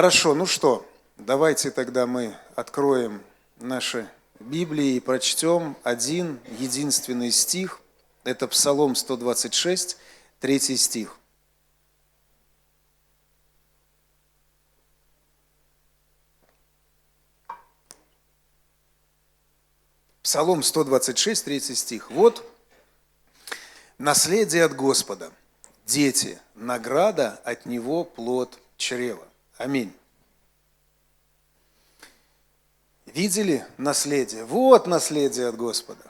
Хорошо, ну что, давайте тогда мы откроем наши Библии и прочтем один единственный стих. Это Псалом 126, третий стих. Псалом 126, 3 стих. Вот наследие от Господа, дети, награда от Него плод чрева. Аминь. Видели наследие? Вот наследие от Господа.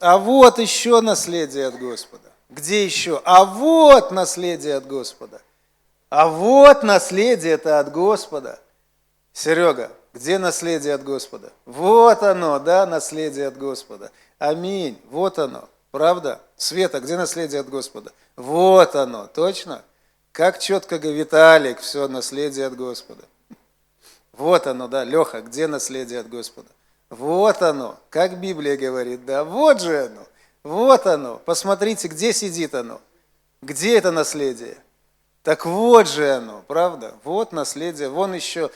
А вот еще наследие от Господа. Где еще? А вот наследие от Господа. А вот наследие это от Господа. Серега, где наследие от Господа? Вот оно, да, наследие от Господа. Аминь. Вот оно. Правда? Света, где наследие от Господа? Вот оно. Точно? Как четко говорит Виталик, все, наследие от Господа. Вот оно, да, Леха, где наследие от Господа? Вот оно, как Библия говорит, да, вот же оно, вот оно. Посмотрите, где сидит оно, где это наследие. Так вот же оно, правда? Вот наследие, вон еще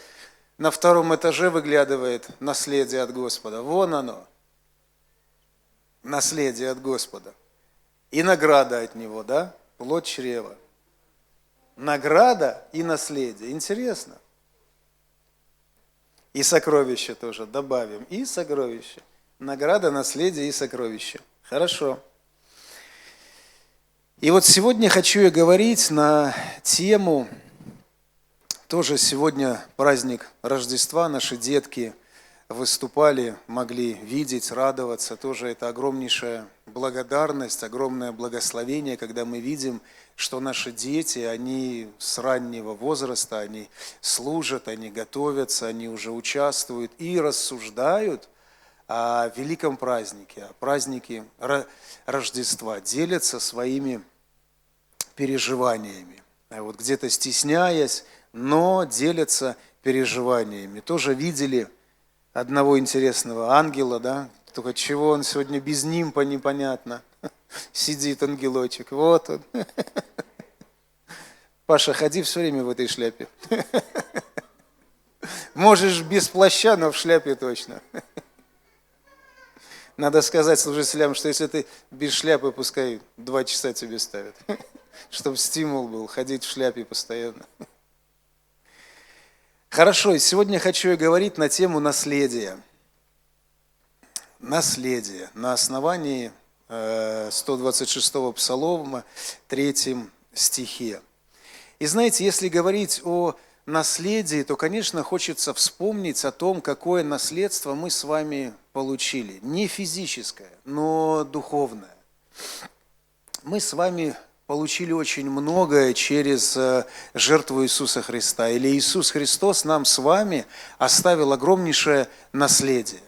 на втором этаже выглядывает наследие от Господа. Вон оно, наследие от Господа. И награда от Него, да? Плод чрева. Награда и наследие. Интересно. И сокровища тоже добавим. И сокровища. Награда, наследие и сокровища. Хорошо. И вот сегодня хочу я говорить на тему, тоже сегодня праздник Рождества, наши детки выступали, могли видеть, радоваться. Тоже это огромнейшая благодарность, огромное благословение, когда мы видим, что наши дети, они с раннего возраста, они служат, они готовятся, они уже участвуют и рассуждают о великом празднике, о празднике Рождества, делятся своими переживаниями. Вот где-то стесняясь, но делятся переживаниями. Тоже видели одного интересного ангела, да, только чего он сегодня без нимпа непонятно. Сидит ангелочек, вот он. Паша, ходи все время в этой шляпе. Можешь без плаща, но в шляпе точно. Надо сказать служителям, что если ты без шляпы, пускай два часа тебе ставят. Чтобы стимул был ходить в шляпе постоянно. Хорошо, сегодня хочу я говорить на тему наследия. Наследие. На основании 126-го э, псалома, 3 стихе. И знаете, если говорить о наследии, то, конечно, хочется вспомнить о том, какое наследство мы с вами получили. Не физическое, но духовное. Мы с вами получили очень многое через э, жертву Иисуса Христа. Или Иисус Христос нам с вами оставил огромнейшее наследие.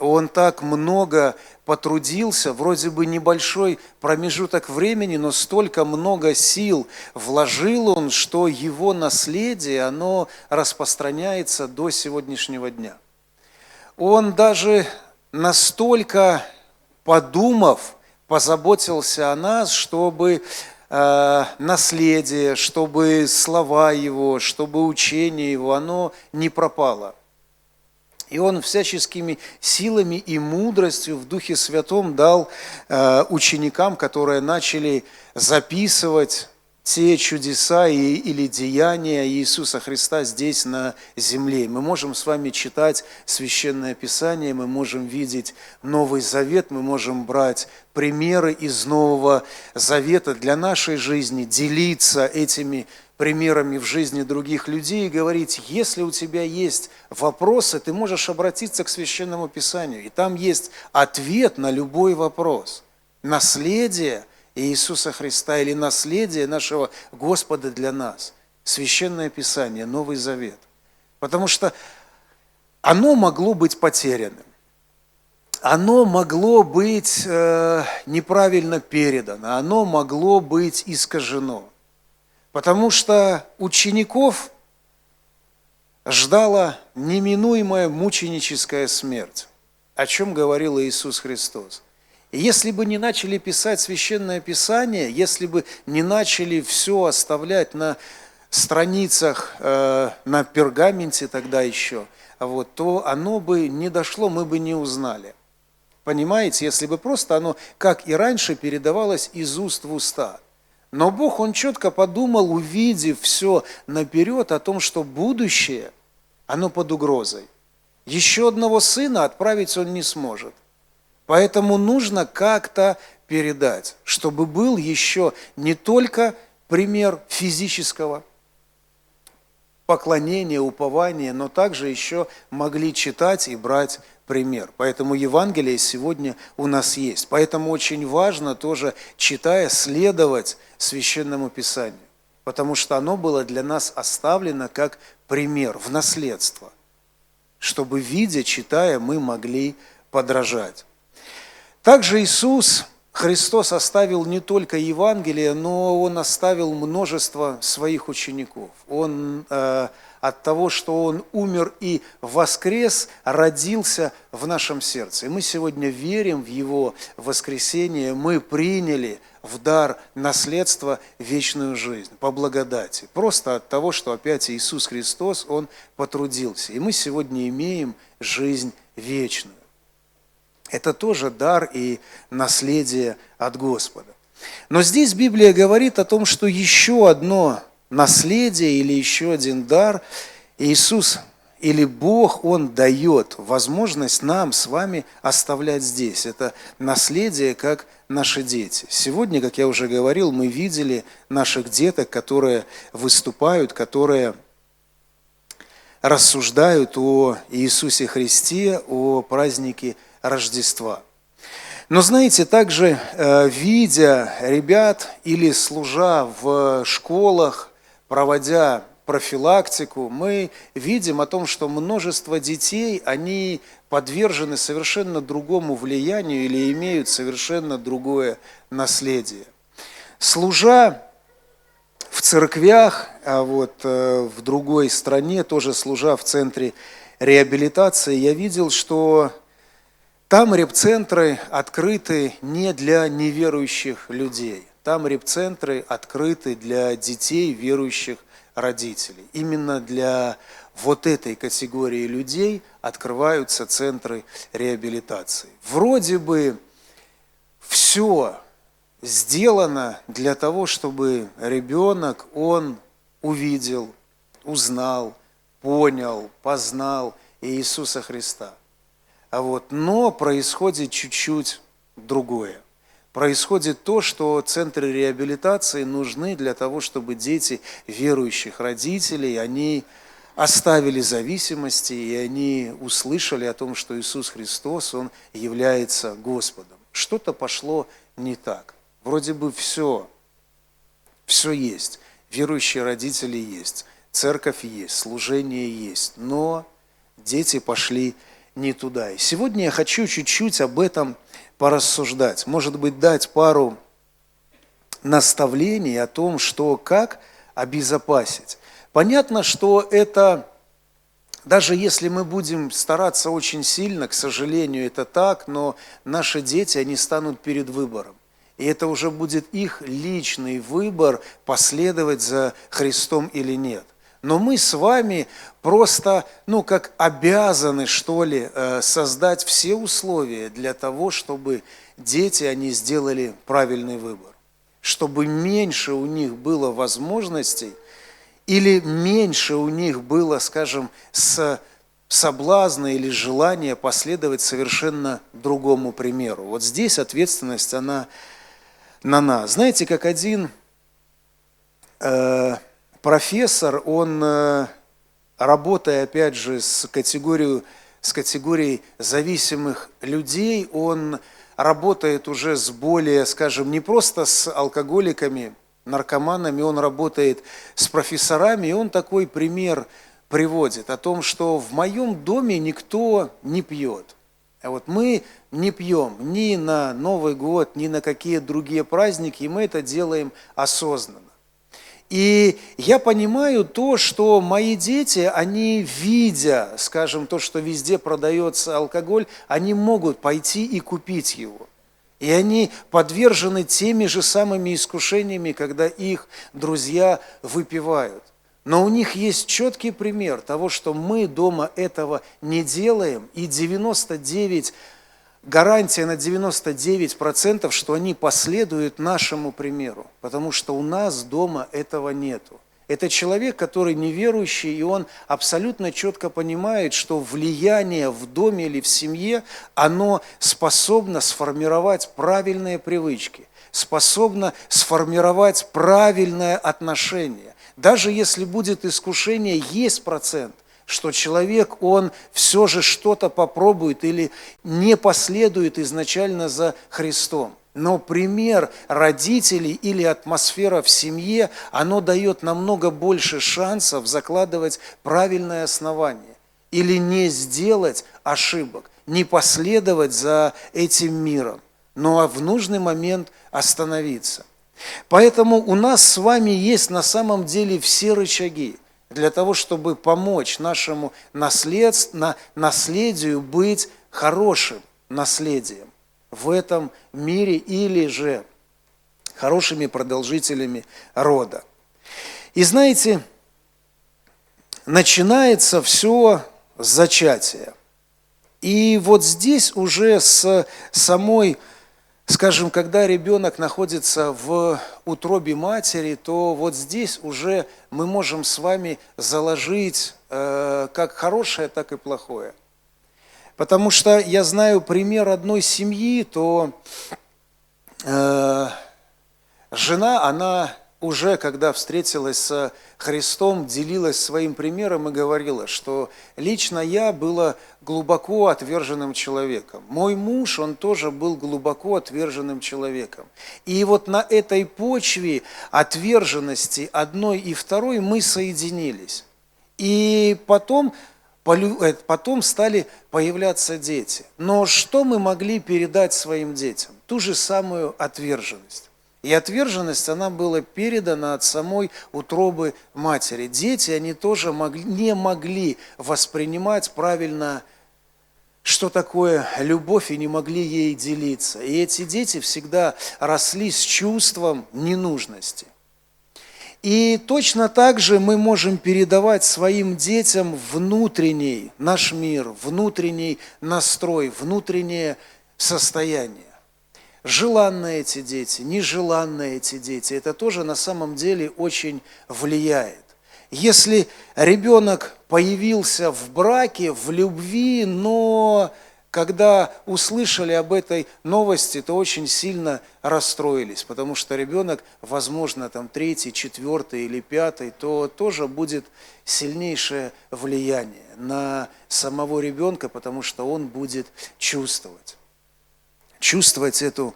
Он так много потрудился, вроде бы небольшой промежуток времени, но столько много сил вложил он, что его наследие, оно распространяется до сегодняшнего дня. Он даже настолько подумав, позаботился о нас, чтобы Э, наследие, чтобы слова его, чтобы учение его, оно не пропало. И он всяческими силами и мудростью в Духе Святом дал э, ученикам, которые начали записывать те чудеса или деяния Иисуса Христа здесь на земле. Мы можем с вами читать Священное Писание, мы можем видеть Новый Завет, мы можем брать примеры из Нового Завета для нашей жизни, делиться этими примерами в жизни других людей и говорить, если у тебя есть вопросы, ты можешь обратиться к Священному Писанию, и там есть ответ на любой вопрос. Наследие – Иисуса Христа или наследие нашего Господа для нас. Священное Писание, Новый Завет. Потому что оно могло быть потерянным. Оно могло быть э, неправильно передано, оно могло быть искажено. Потому что учеников ждала неминуемая мученическая смерть, о чем говорил Иисус Христос. И если бы не начали писать священное писание, если бы не начали все оставлять на страницах э, на пергаменте тогда еще, вот, то оно бы не дошло, мы бы не узнали. Понимаете, если бы просто оно, как и раньше, передавалось из уст в уста. Но Бог, Он четко подумал, увидев все наперед о том, что будущее, оно под угрозой. Еще одного сына отправить он не сможет. Поэтому нужно как-то передать, чтобы был еще не только пример физического поклонения, упования, но также еще могли читать и брать пример. Поэтому Евангелие сегодня у нас есть. Поэтому очень важно тоже, читая, следовать Священному Писанию, потому что оно было для нас оставлено как пример в наследство, чтобы, видя, читая, мы могли подражать. Также Иисус, Христос оставил не только Евангелие, но Он оставил множество своих учеников. Он э, от того, что Он умер и воскрес, родился в нашем сердце. И мы сегодня верим в Его воскресение, мы приняли в дар наследство вечную жизнь по благодати. Просто от того, что опять Иисус Христос, Он потрудился. И мы сегодня имеем жизнь вечную. Это тоже дар и наследие от Господа. Но здесь Библия говорит о том, что еще одно наследие или еще один дар Иисус или Бог, Он дает возможность нам с вами оставлять здесь. Это наследие, как наши дети. Сегодня, как я уже говорил, мы видели наших деток, которые выступают, которые рассуждают о Иисусе Христе, о празднике Рождества. Но знаете, также э, видя ребят или служа в школах, проводя профилактику, мы видим о том, что множество детей, они подвержены совершенно другому влиянию или имеют совершенно другое наследие. Служа в церквях, а вот э, в другой стране, тоже служа в центре реабилитации, я видел, что там репцентры открыты не для неверующих людей. Там репцентры открыты для детей верующих родителей. Именно для вот этой категории людей открываются центры реабилитации. Вроде бы все сделано для того, чтобы ребенок, он увидел, узнал, понял, познал Иисуса Христа. А вот, но происходит чуть-чуть другое. Происходит то, что центры реабилитации нужны для того, чтобы дети верующих родителей, они оставили зависимости, и они услышали о том, что Иисус Христос, Он является Господом. Что-то пошло не так. Вроде бы все, все есть. Верующие родители есть, церковь есть, служение есть, но дети пошли не туда. И сегодня я хочу чуть-чуть об этом порассуждать, может быть, дать пару наставлений о том, что как обезопасить. Понятно, что это, даже если мы будем стараться очень сильно, к сожалению, это так, но наши дети, они станут перед выбором. И это уже будет их личный выбор, последовать за Христом или нет – но мы с вами просто, ну, как обязаны, что ли, э, создать все условия для того, чтобы дети, они сделали правильный выбор. Чтобы меньше у них было возможностей или меньше у них было, скажем, с соблазна или желания последовать совершенно другому примеру. Вот здесь ответственность, она на нас. Знаете, как один э, профессор, он, э, работая, опять же, с категорией, с категорией зависимых людей, он работает уже с более, скажем, не просто с алкоголиками, наркоманами, он работает с профессорами, и он такой пример приводит о том, что в моем доме никто не пьет. А вот мы не пьем ни на Новый год, ни на какие другие праздники, и мы это делаем осознанно. И я понимаю то, что мои дети, они видя, скажем, то, что везде продается алкоголь, они могут пойти и купить его. И они подвержены теми же самыми искушениями, когда их друзья выпивают. Но у них есть четкий пример того, что мы дома этого не делаем, и 99, гарантия на 99%, что они последуют нашему примеру, потому что у нас дома этого нету. Это человек, который неверующий, и он абсолютно четко понимает, что влияние в доме или в семье, оно способно сформировать правильные привычки, способно сформировать правильное отношение. Даже если будет искушение, есть процент, что человек, он все же что-то попробует или не последует изначально за Христом. Но пример родителей или атмосфера в семье, оно дает намного больше шансов закладывать правильное основание или не сделать ошибок, не последовать за этим миром, но в нужный момент остановиться. Поэтому у нас с вами есть на самом деле все рычаги для того, чтобы помочь нашему наследству, наследию быть хорошим наследием в этом мире или же хорошими продолжителями рода. И знаете, начинается все с зачатия. И вот здесь уже с самой, скажем, когда ребенок находится в утробе матери, то вот здесь уже мы можем с вами заложить э, как хорошее, так и плохое. Потому что я знаю пример одной семьи, то э, жена, она уже, когда встретилась с Христом, делилась своим примером и говорила, что лично я была глубоко отверженным человеком. Мой муж, он тоже был глубоко отверженным человеком. И вот на этой почве отверженности одной и второй мы соединились. И потом Э, потом стали появляться дети. Но что мы могли передать своим детям? Ту же самую отверженность. И отверженность, она была передана от самой утробы матери. Дети, они тоже могли, не могли воспринимать правильно, что такое любовь, и не могли ей делиться. И эти дети всегда росли с чувством ненужности – и точно так же мы можем передавать своим детям внутренний наш мир, внутренний настрой, внутреннее состояние. Желанные эти дети, нежеланные эти дети, это тоже на самом деле очень влияет. Если ребенок появился в браке, в любви, но когда услышали об этой новости, то очень сильно расстроились, потому что ребенок, возможно, там третий, четвертый или пятый, то тоже будет сильнейшее влияние на самого ребенка, потому что он будет чувствовать, чувствовать эту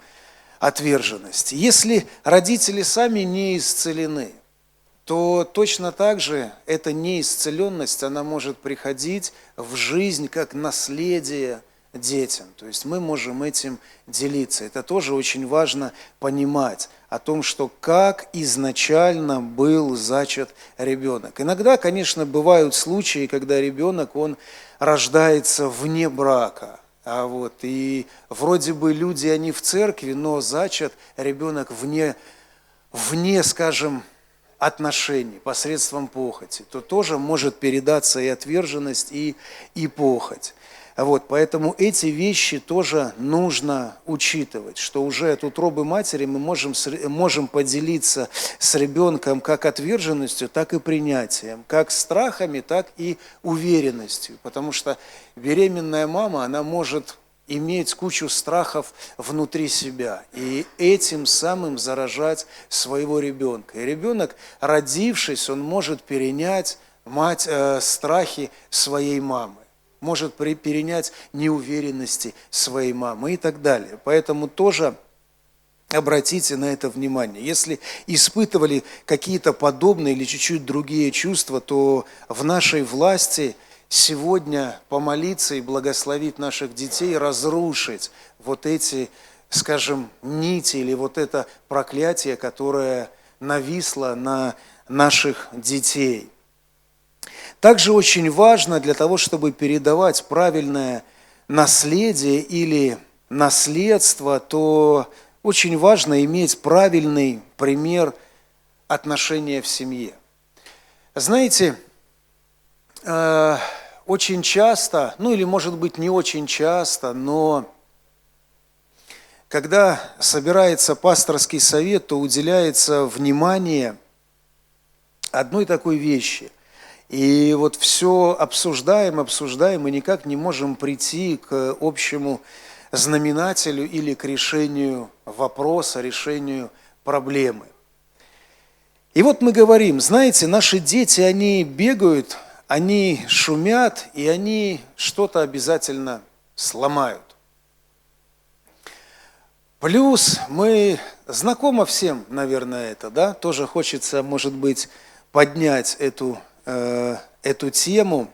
отверженность. Если родители сами не исцелены, то точно так же эта неисцеленность, она может приходить в жизнь как наследие – детям. То есть мы можем этим делиться. Это тоже очень важно понимать о том, что как изначально был зачат ребенок. Иногда, конечно, бывают случаи, когда ребенок, он рождается вне брака. А вот, и вроде бы люди, они в церкви, но зачат ребенок вне, вне, скажем, отношений, посредством похоти, то тоже может передаться и отверженность, и, и похоть. Вот, поэтому эти вещи тоже нужно учитывать, что уже от утробы матери мы можем, можем поделиться с ребенком как отверженностью, так и принятием, как страхами, так и уверенностью. Потому что беременная мама, она может иметь кучу страхов внутри себя и этим самым заражать своего ребенка. И ребенок, родившись, он может перенять мать, э, страхи своей мамы может перенять неуверенности своей мамы и так далее. Поэтому тоже обратите на это внимание. Если испытывали какие-то подобные или чуть-чуть другие чувства, то в нашей власти сегодня помолиться и благословить наших детей, разрушить вот эти, скажем, нити или вот это проклятие, которое нависло на наших детей. Также очень важно для того, чтобы передавать правильное наследие или наследство, то очень важно иметь правильный пример отношения в семье. Знаете, э, очень часто, ну или может быть не очень часто, но когда собирается пасторский совет, то уделяется внимание одной такой вещи. И вот все обсуждаем, обсуждаем, и никак не можем прийти к общему знаменателю или к решению вопроса, решению проблемы. И вот мы говорим, знаете, наши дети, они бегают, они шумят, и они что-то обязательно сломают. Плюс мы, знакомо всем, наверное, это, да, тоже хочется, может быть, поднять эту, э, эту тему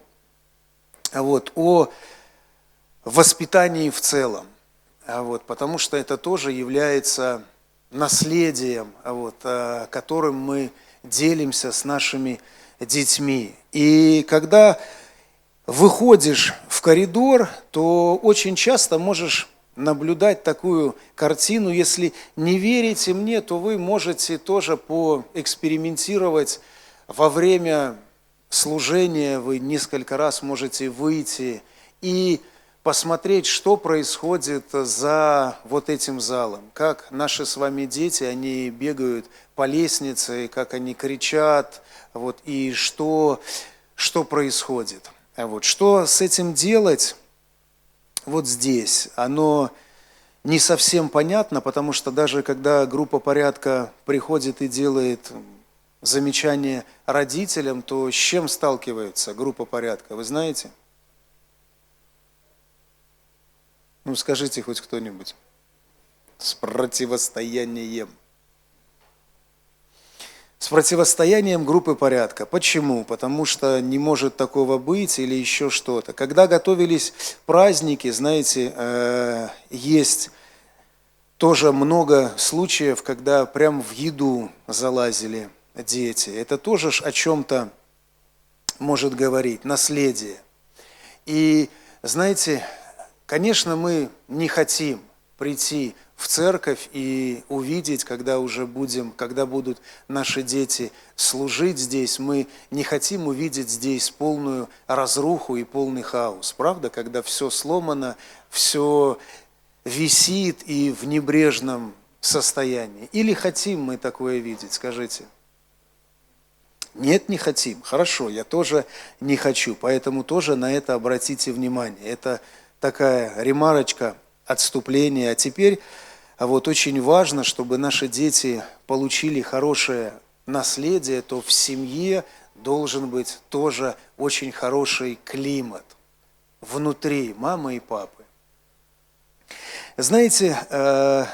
вот, о воспитании в целом, вот, потому что это тоже является наследием, вот, э, которым мы делимся с нашими детьми. И когда выходишь в коридор, то очень часто можешь наблюдать такую картину. Если не верите мне, то вы можете тоже поэкспериментировать во время служения. Вы несколько раз можете выйти и посмотреть, что происходит за вот этим залом. Как наши с вами дети, они бегают по лестнице, как они кричат, вот, и что, что происходит. Вот, что с этим делать вот здесь? Оно не совсем понятно, потому что даже когда группа порядка приходит и делает замечание родителям, то с чем сталкивается группа порядка, вы знаете? Ну, скажите хоть кто-нибудь. С противостоянием. С противостоянием группы порядка. Почему? Потому что не может такого быть или еще что-то. Когда готовились праздники, знаете, э, есть тоже много случаев, когда прям в еду залазили дети. Это тоже о чем-то может говорить, наследие. И знаете, Конечно, мы не хотим прийти в церковь и увидеть, когда уже будем, когда будут наши дети служить здесь, мы не хотим увидеть здесь полную разруху и полный хаос. Правда, когда все сломано, все висит и в небрежном состоянии. Или хотим мы такое видеть, скажите? Нет, не хотим. Хорошо, я тоже не хочу, поэтому тоже на это обратите внимание. Это такая ремарочка, отступление. А теперь а вот очень важно, чтобы наши дети получили хорошее наследие, то в семье должен быть тоже очень хороший климат внутри мамы и папы. Знаете, э,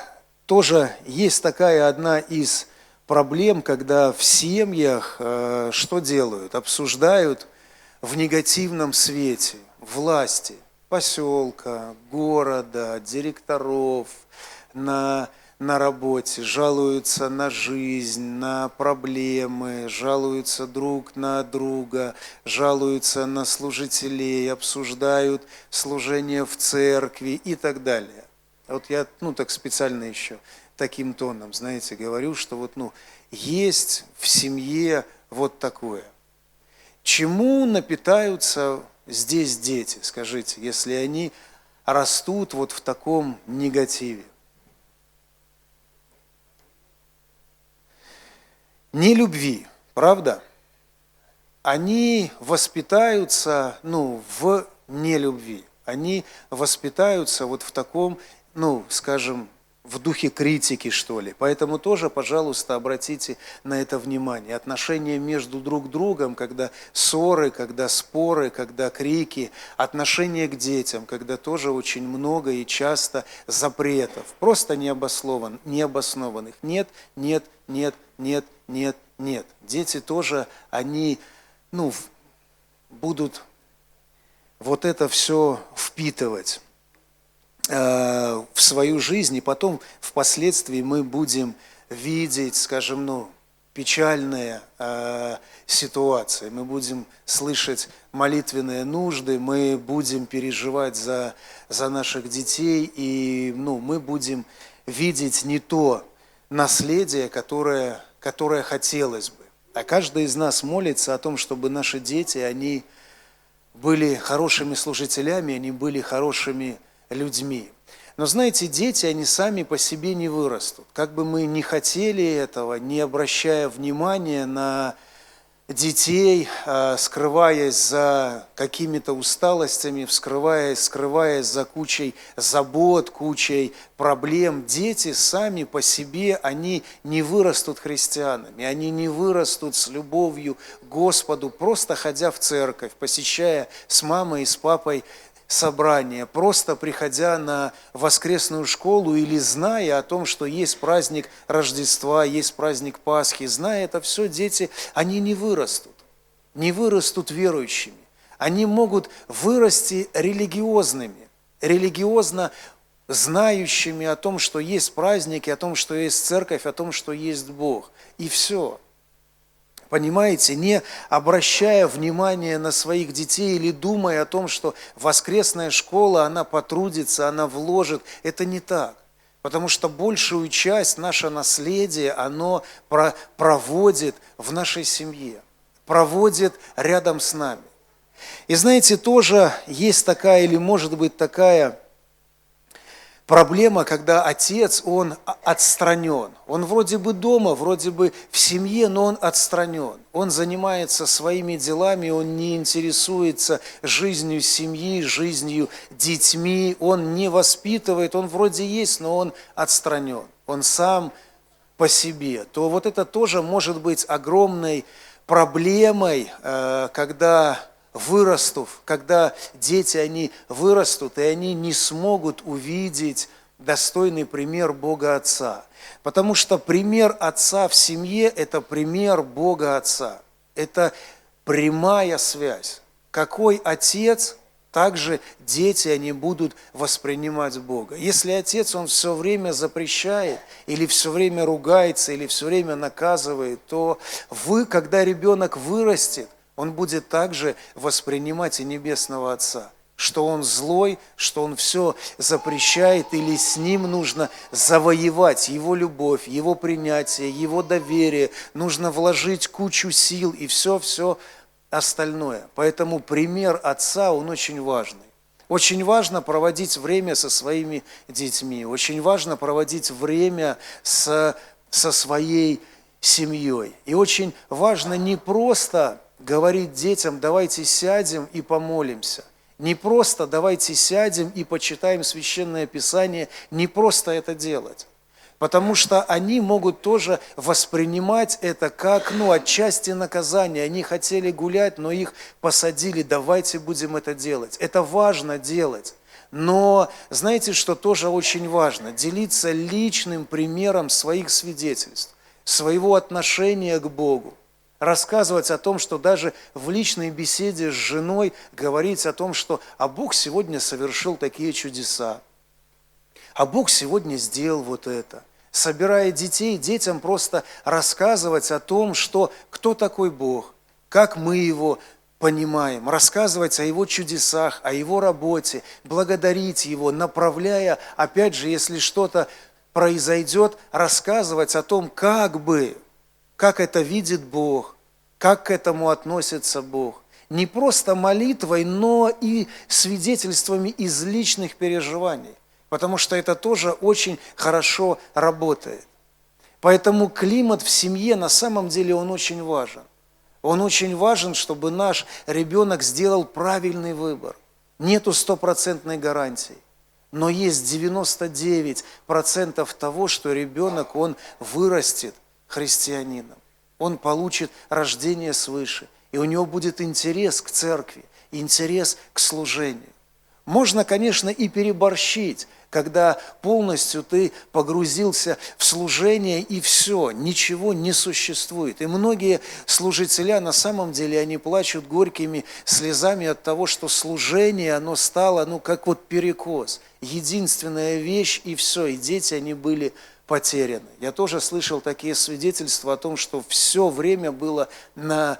тоже есть такая одна из проблем, когда в семьях э, что делают? Обсуждают в негативном свете власти, поселка, города, директоров на, на работе, жалуются на жизнь, на проблемы, жалуются друг на друга, жалуются на служителей, обсуждают служение в церкви и так далее. Вот я, ну, так специально еще таким тоном, знаете, говорю, что вот, ну, есть в семье вот такое. Чему напитаются здесь дети, скажите, если они растут вот в таком негативе? Не любви, правда? Они воспитаются, ну, в нелюбви. Они воспитаются вот в таком, ну, скажем, в духе критики, что ли. Поэтому тоже, пожалуйста, обратите на это внимание. Отношения между друг другом, когда ссоры, когда споры, когда крики, отношения к детям, когда тоже очень много и часто запретов, просто необоснованных. необоснованных. Нет, нет, нет, нет, нет, нет. Дети тоже, они, ну, будут вот это все впитывать. Э, в свою жизнь, и потом впоследствии мы будем видеть, скажем, ну, печальные э, ситуации, мы будем слышать молитвенные нужды, мы будем переживать за, за наших детей, и ну, мы будем видеть не то наследие, которое, которое хотелось бы. А каждый из нас молится о том, чтобы наши дети, они были хорошими служителями, они были хорошими людьми. Но знаете, дети, они сами по себе не вырастут. Как бы мы не хотели этого, не обращая внимания на детей, а, скрываясь за какими-то усталостями, скрываясь, скрываясь за кучей забот, кучей проблем, дети сами по себе, они не вырастут христианами, они не вырастут с любовью к Господу, просто ходя в церковь, посещая с мамой и с папой собрания, просто приходя на воскресную школу или зная о том, что есть праздник Рождества, есть праздник Пасхи, зная это все, дети, они не вырастут, не вырастут верующими. Они могут вырасти религиозными, религиозно знающими о том, что есть праздники, о том, что есть церковь, о том, что есть Бог. И все – Понимаете, не обращая внимания на своих детей или думая о том, что воскресная школа, она потрудится, она вложит. Это не так. Потому что большую часть наше наследие, оно проводит в нашей семье, проводит рядом с нами. И знаете, тоже есть такая или может быть такая проблема, когда отец, он отстранен. Он вроде бы дома, вроде бы в семье, но он отстранен. Он занимается своими делами, он не интересуется жизнью семьи, жизнью детьми, он не воспитывает, он вроде есть, но он отстранен. Он сам по себе. То вот это тоже может быть огромной проблемой, э, когда вырастут, когда дети, они вырастут, и они не смогут увидеть достойный пример Бога Отца. Потому что пример Отца в семье – это пример Бога Отца. Это прямая связь. Какой отец, также дети, они будут воспринимать Бога. Если отец, он все время запрещает, или все время ругается, или все время наказывает, то вы, когда ребенок вырастет, он будет также воспринимать и Небесного Отца, что Он злой, что Он все запрещает, или с Ним нужно завоевать Его любовь, Его принятие, Его доверие, нужно вложить кучу сил и все-все остальное. Поэтому пример Отца, он очень важный. Очень важно проводить время со своими детьми, очень важно проводить время с, со своей семьей. И очень важно не просто говорить детям, давайте сядем и помолимся. Не просто давайте сядем и почитаем Священное Писание, не просто это делать. Потому что они могут тоже воспринимать это как, ну, отчасти наказание. Они хотели гулять, но их посадили, давайте будем это делать. Это важно делать. Но знаете, что тоже очень важно? Делиться личным примером своих свидетельств, своего отношения к Богу рассказывать о том, что даже в личной беседе с женой говорить о том, что «а Бог сегодня совершил такие чудеса», «а Бог сегодня сделал вот это». Собирая детей, детям просто рассказывать о том, что кто такой Бог, как мы Его понимаем, рассказывать о Его чудесах, о Его работе, благодарить Его, направляя, опять же, если что-то произойдет, рассказывать о том, как бы как это видит Бог, как к этому относится Бог. Не просто молитвой, но и свидетельствами из личных переживаний, потому что это тоже очень хорошо работает. Поэтому климат в семье на самом деле он очень важен. Он очень важен, чтобы наш ребенок сделал правильный выбор. Нету стопроцентной гарантии, но есть 99% того, что ребенок, он вырастет христианином. Он получит рождение свыше, и у него будет интерес к церкви, интерес к служению. Можно, конечно, и переборщить, когда полностью ты погрузился в служение и все, ничего не существует. И многие служителя на самом деле, они плачут горькими слезами от того, что служение, оно стало, ну, как вот перекос. Единственная вещь и все, и дети, они были потеряны. Я тоже слышал такие свидетельства о том, что все время было на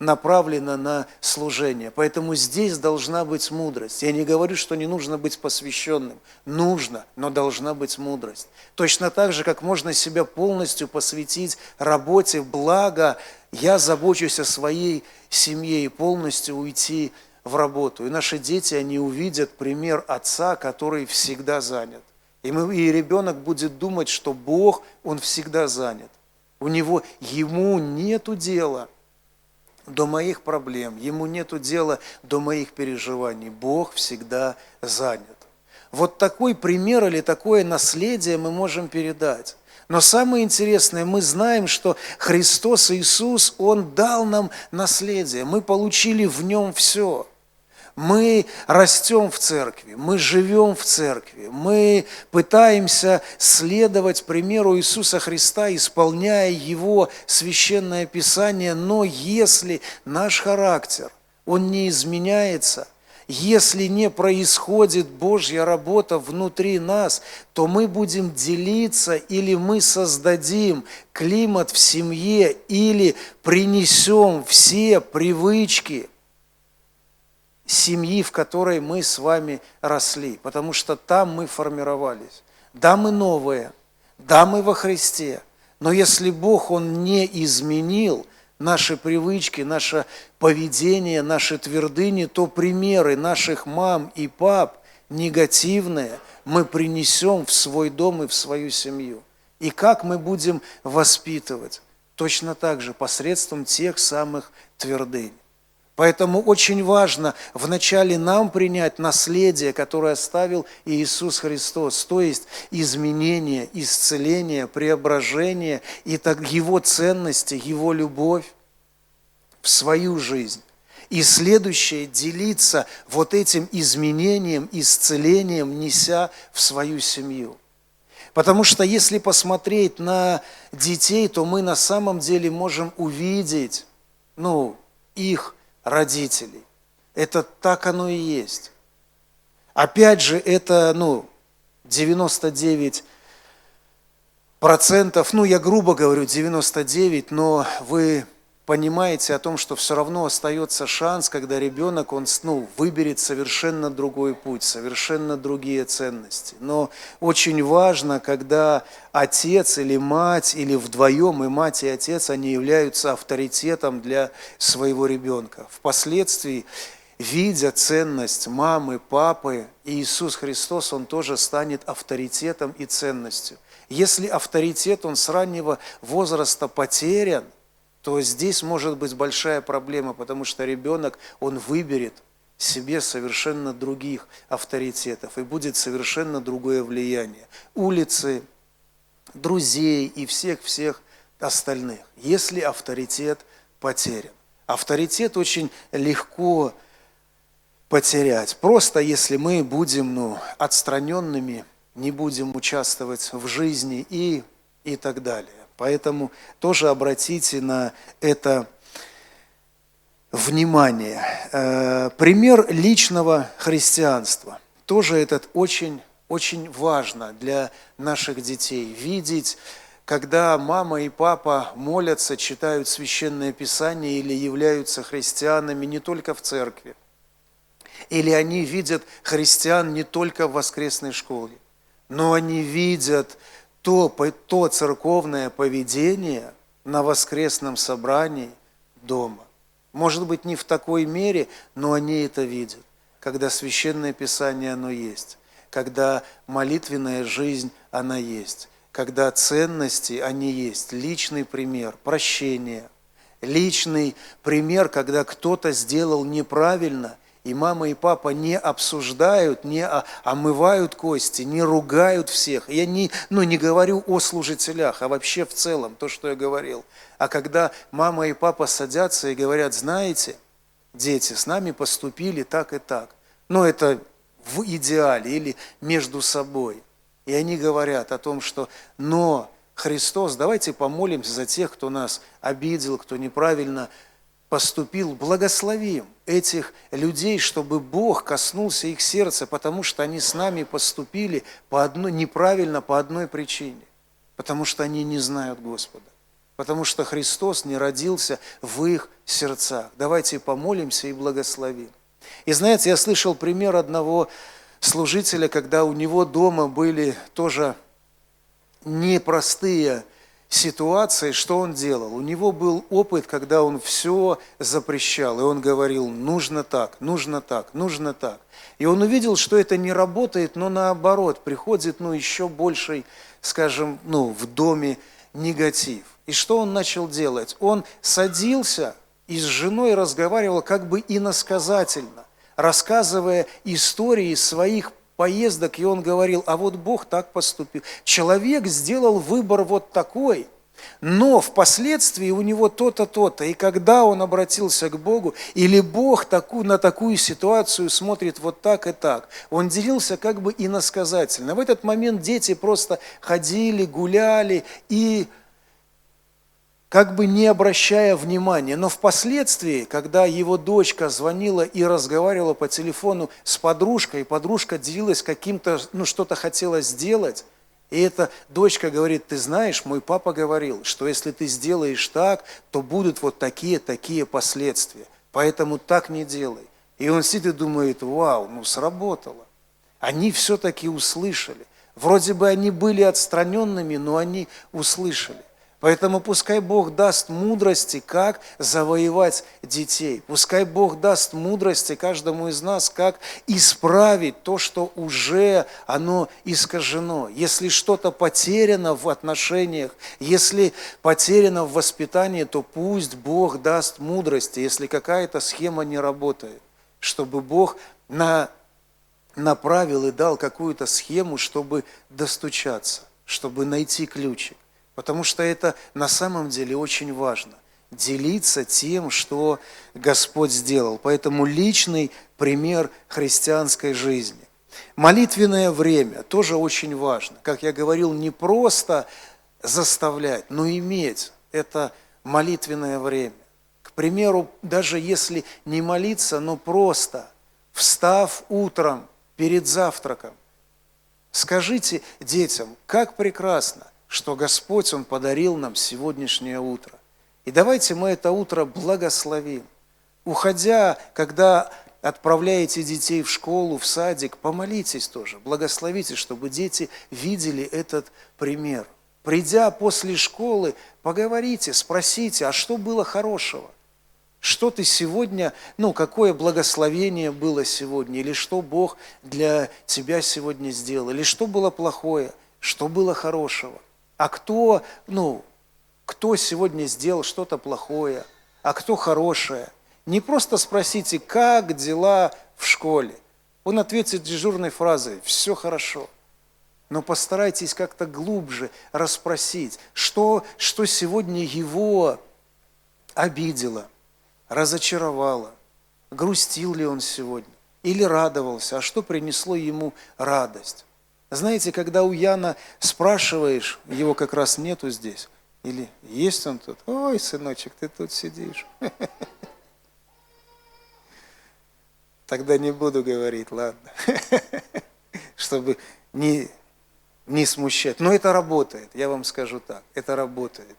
направлена на служение. Поэтому здесь должна быть мудрость. Я не говорю, что не нужно быть посвященным. Нужно, но должна быть мудрость. Точно так же, как можно себя полностью посвятить работе, благо я забочусь о своей семье и полностью уйти в работу. И наши дети, они увидят пример отца, который всегда занят. И, мы, и ребенок будет думать, что Бог, он всегда занят. У него, ему нету дела – до моих проблем, ему нету дела до моих переживаний. Бог всегда занят. Вот такой пример или такое наследие мы можем передать. Но самое интересное, мы знаем, что Христос Иисус, Он дал нам наследие. Мы получили в Нем все. Мы растем в церкви, мы живем в церкви, мы пытаемся следовать примеру Иисуса Христа, исполняя Его священное Писание, но если наш характер, он не изменяется, если не происходит Божья работа внутри нас, то мы будем делиться или мы создадим климат в семье или принесем все привычки – семьи, в которой мы с вами росли, потому что там мы формировались. Да, мы новые, да, мы во Христе, но если Бог, Он не изменил наши привычки, наше поведение, наши твердыни, то примеры наших мам и пап негативные мы принесем в свой дом и в свою семью. И как мы будем воспитывать? Точно так же, посредством тех самых твердынь. Поэтому очень важно вначале нам принять наследие, которое оставил Иисус Христос, то есть изменение, исцеление, преображение и так Его ценности, Его любовь в свою жизнь. И следующее – делиться вот этим изменением, исцелением, неся в свою семью. Потому что если посмотреть на детей, то мы на самом деле можем увидеть ну, их родителей. Это так оно и есть. Опять же, это, ну, 99 процентов, ну, я грубо говорю 99, но вы понимаете о том, что все равно остается шанс, когда ребенок, он ну, выберет совершенно другой путь, совершенно другие ценности. Но очень важно, когда отец или мать, или вдвоем и мать и отец, они являются авторитетом для своего ребенка. Впоследствии, видя ценность мамы, папы, Иисус Христос, Он тоже станет авторитетом и ценностью. Если авторитет, он с раннего возраста потерян – то здесь может быть большая проблема, потому что ребенок, он выберет себе совершенно других авторитетов, и будет совершенно другое влияние. Улицы, друзей и всех-всех остальных, если авторитет потерян. Авторитет очень легко потерять. Просто если мы будем ну, отстраненными, не будем участвовать в жизни и, и так далее. Поэтому тоже обратите на это внимание. Э, пример личного христианства. Тоже этот очень, очень важно для наших детей. Видеть, когда мама и папа молятся, читают священное писание или являются христианами не только в церкви. Или они видят христиан не только в воскресной школе, но они видят то, то церковное поведение на воскресном собрании дома. Может быть, не в такой мере, но они это видят, когда священное писание оно есть, когда молитвенная жизнь она есть, когда ценности они есть, личный пример, прощение, личный пример, когда кто-то сделал неправильно, и мама и папа не обсуждают, не омывают кости, не ругают всех. Я не, ну, не говорю о служителях, а вообще в целом, то, что я говорил. А когда мама и папа садятся и говорят, знаете, дети, с нами поступили так и так. Но это в идеале или между собой. И они говорят о том, что но Христос, давайте помолимся за тех, кто нас обидел, кто неправильно поступил, благословим этих людей, чтобы Бог коснулся их сердца, потому что они с нами поступили по одной, неправильно по одной причине, потому что они не знают Господа, потому что Христос не родился в их сердцах. Давайте помолимся и благословим. И знаете, я слышал пример одного служителя, когда у него дома были тоже непростые ситуации, что он делал? У него был опыт, когда он все запрещал, и он говорил, нужно так, нужно так, нужно так. И он увидел, что это не работает, но наоборот, приходит ну, еще больший, скажем, ну, в доме негатив. И что он начал делать? Он садился и с женой разговаривал как бы иносказательно, рассказывая истории своих поездок, и он говорил, а вот Бог так поступил. Человек сделал выбор вот такой, но впоследствии у него то-то, то-то. И когда он обратился к Богу, или Бог такую, на такую ситуацию смотрит вот так и так, он делился как бы иносказательно. В этот момент дети просто ходили, гуляли и как бы не обращая внимания. Но впоследствии, когда его дочка звонила и разговаривала по телефону с подружкой, подружка делилась каким-то, ну что-то хотела сделать, и эта дочка говорит, ты знаешь, мой папа говорил, что если ты сделаешь так, то будут вот такие-такие последствия. Поэтому так не делай. И он сидит и думает, вау, ну сработало. Они все-таки услышали. Вроде бы они были отстраненными, но они услышали. Поэтому пускай Бог даст мудрости, как завоевать детей. Пускай Бог даст мудрости каждому из нас, как исправить то, что уже оно искажено. Если что-то потеряно в отношениях, если потеряно в воспитании, то пусть Бог даст мудрости, если какая-то схема не работает, чтобы Бог на направил и дал какую-то схему, чтобы достучаться, чтобы найти ключик. Потому что это на самом деле очень важно. Делиться тем, что Господь сделал. Поэтому личный пример христианской жизни. Молитвенное время тоже очень важно. Как я говорил, не просто заставлять, но иметь это молитвенное время. К примеру, даже если не молиться, но просто встав утром перед завтраком, скажите детям, как прекрасно, что Господь, Он подарил нам сегодняшнее утро. И давайте мы это утро благословим. Уходя, когда отправляете детей в школу, в садик, помолитесь тоже, благословите, чтобы дети видели этот пример. Придя после школы, поговорите, спросите, а что было хорошего? Что ты сегодня, ну, какое благословение было сегодня, или что Бог для тебя сегодня сделал, или что было плохое, что было хорошего – а кто, ну, кто сегодня сделал что-то плохое, а кто хорошее. Не просто спросите, как дела в школе. Он ответит дежурной фразой «все хорошо». Но постарайтесь как-то глубже расспросить, что, что сегодня его обидело, разочаровало, грустил ли он сегодня или радовался, а что принесло ему радость. Знаете, когда у Яна спрашиваешь, его как раз нету здесь, или есть он тут? Ой, сыночек, ты тут сидишь. Тогда не буду говорить, ладно, чтобы не, не смущать. Но это работает, я вам скажу так, это работает.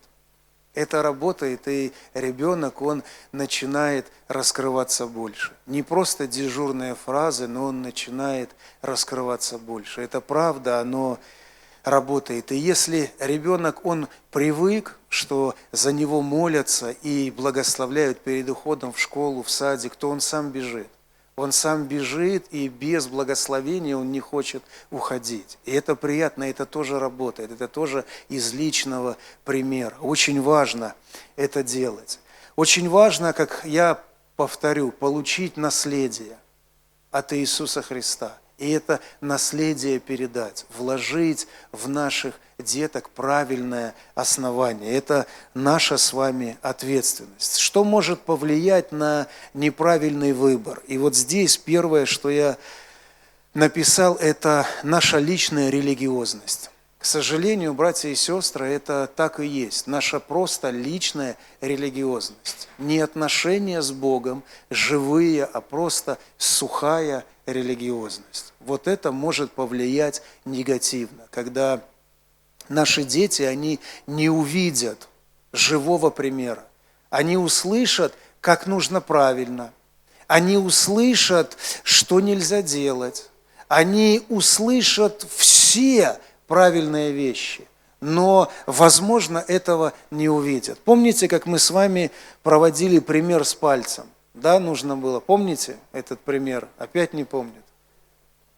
Это работает, и ребенок, он начинает раскрываться больше. Не просто дежурные фразы, но он начинает раскрываться больше. Это правда, оно работает. И если ребенок, он привык, что за него молятся и благословляют перед уходом в школу, в садик, то он сам бежит. Он сам бежит, и без благословения он не хочет уходить. И это приятно, это тоже работает, это тоже из личного примера. Очень важно это делать. Очень важно, как я повторю, получить наследие от Иисуса Христа. И это наследие передать, вложить в наших деток правильное основание. Это наша с вами ответственность. Что может повлиять на неправильный выбор? И вот здесь первое, что я написал, это наша личная религиозность. К сожалению, братья и сестры, это так и есть. Наша просто личная религиозность. Не отношения с Богом живые, а просто сухая религиозность. Вот это может повлиять негативно, когда наши дети, они не увидят живого примера. Они услышат, как нужно правильно. Они услышат, что нельзя делать. Они услышат все правильные вещи но, возможно, этого не увидят. Помните, как мы с вами проводили пример с пальцем? Да, нужно было. Помните этот пример? Опять не помнит.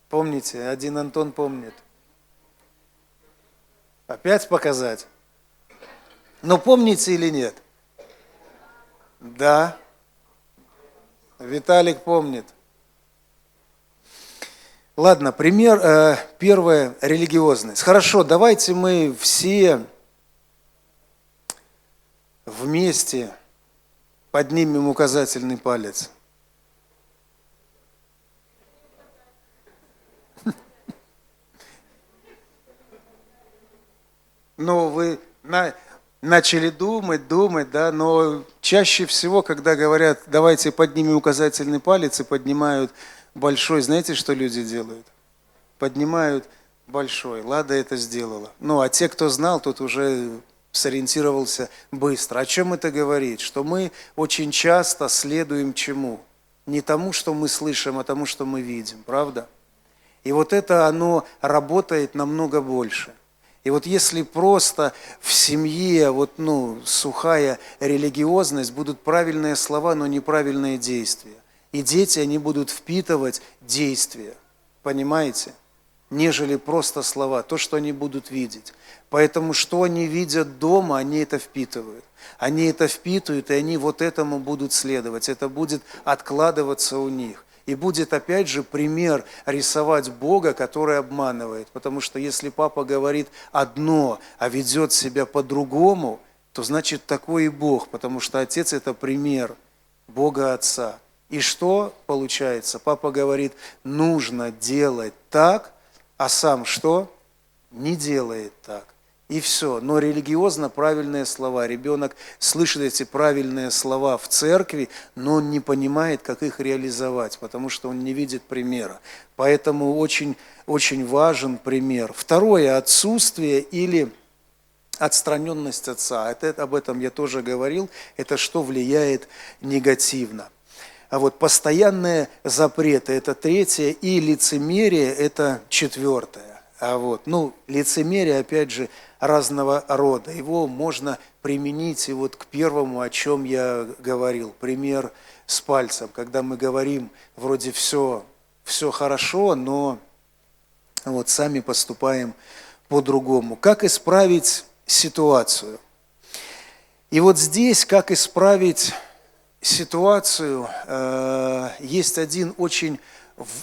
Помните, один Антон помнит. Опять показать? Но помните или нет? Да. Виталик помнит. Ладно, пример э, первое религиозность. Хорошо, давайте мы все вместе поднимем указательный палец. Ну, вы на, начали думать, думать, да, но чаще всего, когда говорят, давайте поднимем указательный палец и поднимают большой, знаете, что люди делают? Поднимают большой. Лада это сделала. Ну, а те, кто знал, тот уже сориентировался быстро. О чем это говорит? Что мы очень часто следуем чему? Не тому, что мы слышим, а тому, что мы видим, правда? И вот это оно работает намного больше. И вот если просто в семье вот, ну, сухая религиозность, будут правильные слова, но неправильные действия. И дети, они будут впитывать действия, понимаете? Нежели просто слова, то, что они будут видеть. Поэтому, что они видят дома, они это впитывают. Они это впитывают, и они вот этому будут следовать. Это будет откладываться у них. И будет опять же пример рисовать Бога, который обманывает. Потому что если папа говорит одно, а ведет себя по-другому, то значит такой и Бог, потому что Отец – это пример Бога Отца. И что получается? Папа говорит, нужно делать так, а сам что? Не делает так. И все. Но религиозно правильные слова. Ребенок слышит эти правильные слова в церкви, но он не понимает, как их реализовать, потому что он не видит примера. Поэтому очень, очень важен пример. Второе – отсутствие или отстраненность отца. Это, об этом я тоже говорил. Это что влияет негативно. А вот постоянные запреты – это третье, и лицемерие – это четвертое. А вот, ну, лицемерие, опять же, разного рода. Его можно применить и вот к первому, о чем я говорил. Пример с пальцем, когда мы говорим, вроде все, все хорошо, но вот сами поступаем по-другому. Как исправить ситуацию? И вот здесь, как исправить ситуацию э, есть один очень,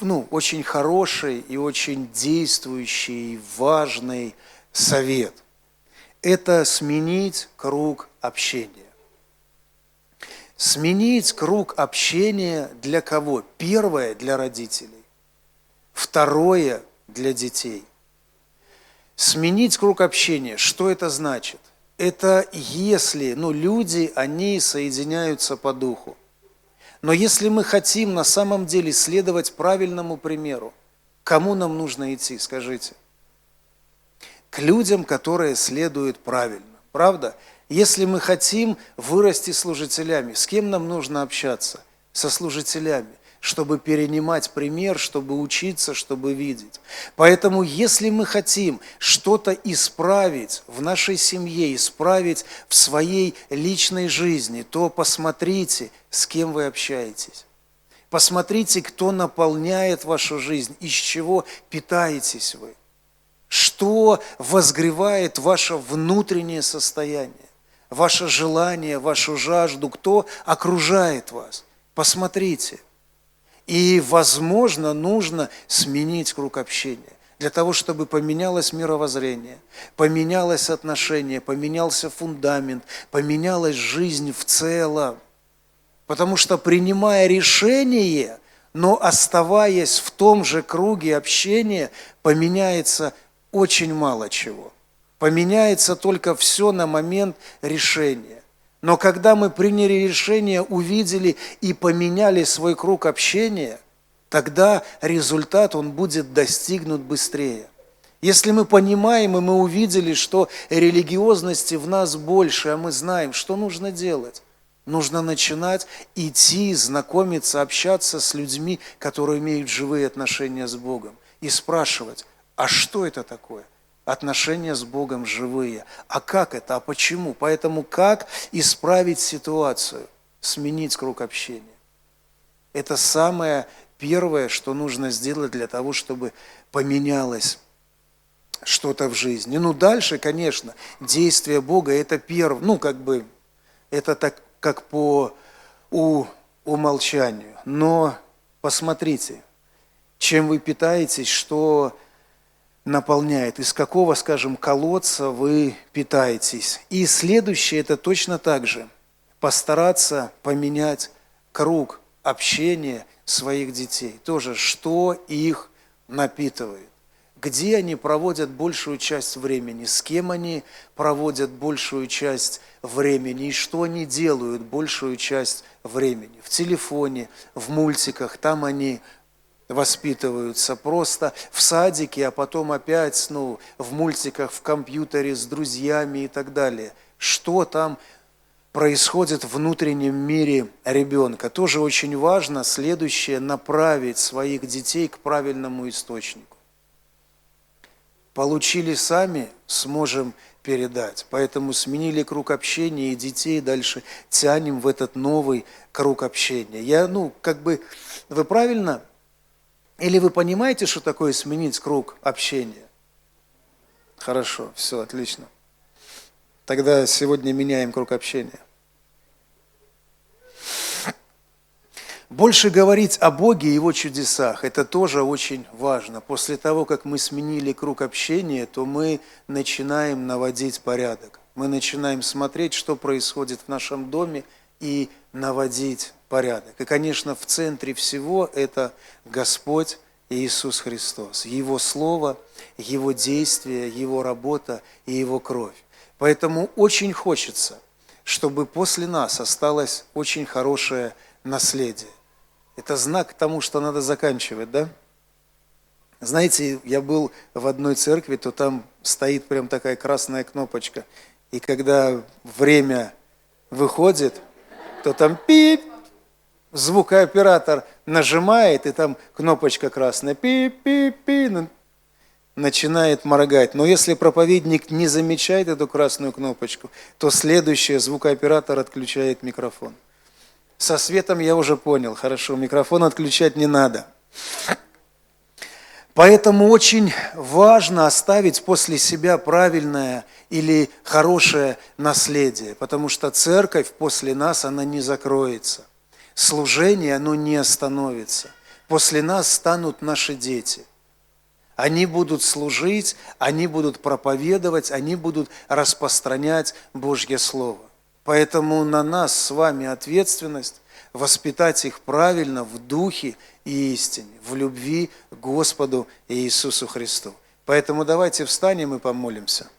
ну, очень хороший и очень действующий, важный совет. Это сменить круг общения. Сменить круг общения для кого? Первое – для родителей. Второе – для детей. Сменить круг общения. Что это значит? Это если, ну, люди, они соединяются по духу. Но если мы хотим на самом деле следовать правильному примеру, кому нам нужно идти, скажите? К людям, которые следуют правильно. Правда? Если мы хотим вырасти служителями, с кем нам нужно общаться? Со служителями чтобы перенимать пример, чтобы учиться, чтобы видеть. Поэтому, если мы хотим что-то исправить в нашей семье, исправить в своей личной жизни, то посмотрите, с кем вы общаетесь. Посмотрите, кто наполняет вашу жизнь, из чего питаетесь вы. Что возгревает ваше внутреннее состояние, ваше желание, вашу жажду, кто окружает вас. Посмотрите – и, возможно, нужно сменить круг общения для того, чтобы поменялось мировоззрение, поменялось отношение, поменялся фундамент, поменялась жизнь в целом. Потому что принимая решение, но оставаясь в том же круге общения, поменяется очень мало чего. Поменяется только все на момент решения. Но когда мы приняли решение, увидели и поменяли свой круг общения, тогда результат он будет достигнут быстрее. Если мы понимаем, и мы увидели, что религиозности в нас больше, а мы знаем, что нужно делать, нужно начинать идти, знакомиться, общаться с людьми, которые имеют живые отношения с Богом, и спрашивать, а что это такое? Отношения с Богом живые. А как это? А почему? Поэтому как исправить ситуацию? Сменить круг общения. Это самое первое, что нужно сделать для того, чтобы поменялось что-то в жизни. Ну, дальше, конечно, действие Бога – это первое, ну, как бы, это так, как по у, умолчанию. Но посмотрите, чем вы питаетесь, что наполняет, из какого, скажем, колодца вы питаетесь. И следующее – это точно так же. Постараться поменять круг общения своих детей. Тоже, что их напитывает где они проводят большую часть времени, с кем они проводят большую часть времени и что они делают большую часть времени. В телефоне, в мультиках, там они воспитываются просто в садике, а потом опять ну, в мультиках, в компьютере с друзьями и так далее. Что там происходит в внутреннем мире ребенка. Тоже очень важно следующее – направить своих детей к правильному источнику получили сами, сможем передать. Поэтому сменили круг общения и детей дальше тянем в этот новый круг общения. Я, ну, как бы, вы правильно? Или вы понимаете, что такое сменить круг общения? Хорошо, все, отлично. Тогда сегодня меняем круг общения. Больше говорить о Боге и Его чудесах, это тоже очень важно. После того, как мы сменили круг общения, то мы начинаем наводить порядок. Мы начинаем смотреть, что происходит в нашем доме и наводить порядок. И, конечно, в центре всего это Господь Иисус Христос, Его Слово, Его действие, Его работа и Его кровь. Поэтому очень хочется, чтобы после нас осталось очень хорошее наследие. Это знак тому, что надо заканчивать, да? Знаете, я был в одной церкви, то там стоит прям такая красная кнопочка. И когда время выходит, то там пип, звукооператор нажимает, и там кнопочка красная, пип-пип-пи, ну, начинает моргать. Но если проповедник не замечает эту красную кнопочку, то следующий звукооператор отключает микрофон. Со светом я уже понял, хорошо, микрофон отключать не надо. Поэтому очень важно оставить после себя правильное или хорошее наследие, потому что церковь после нас, она не закроется. Служение, оно не остановится. После нас станут наши дети. Они будут служить, они будут проповедовать, они будут распространять Божье Слово. Поэтому на нас с вами ответственность воспитать их правильно в духе и истине, в любви к Господу Иисусу Христу. Поэтому давайте встанем и помолимся.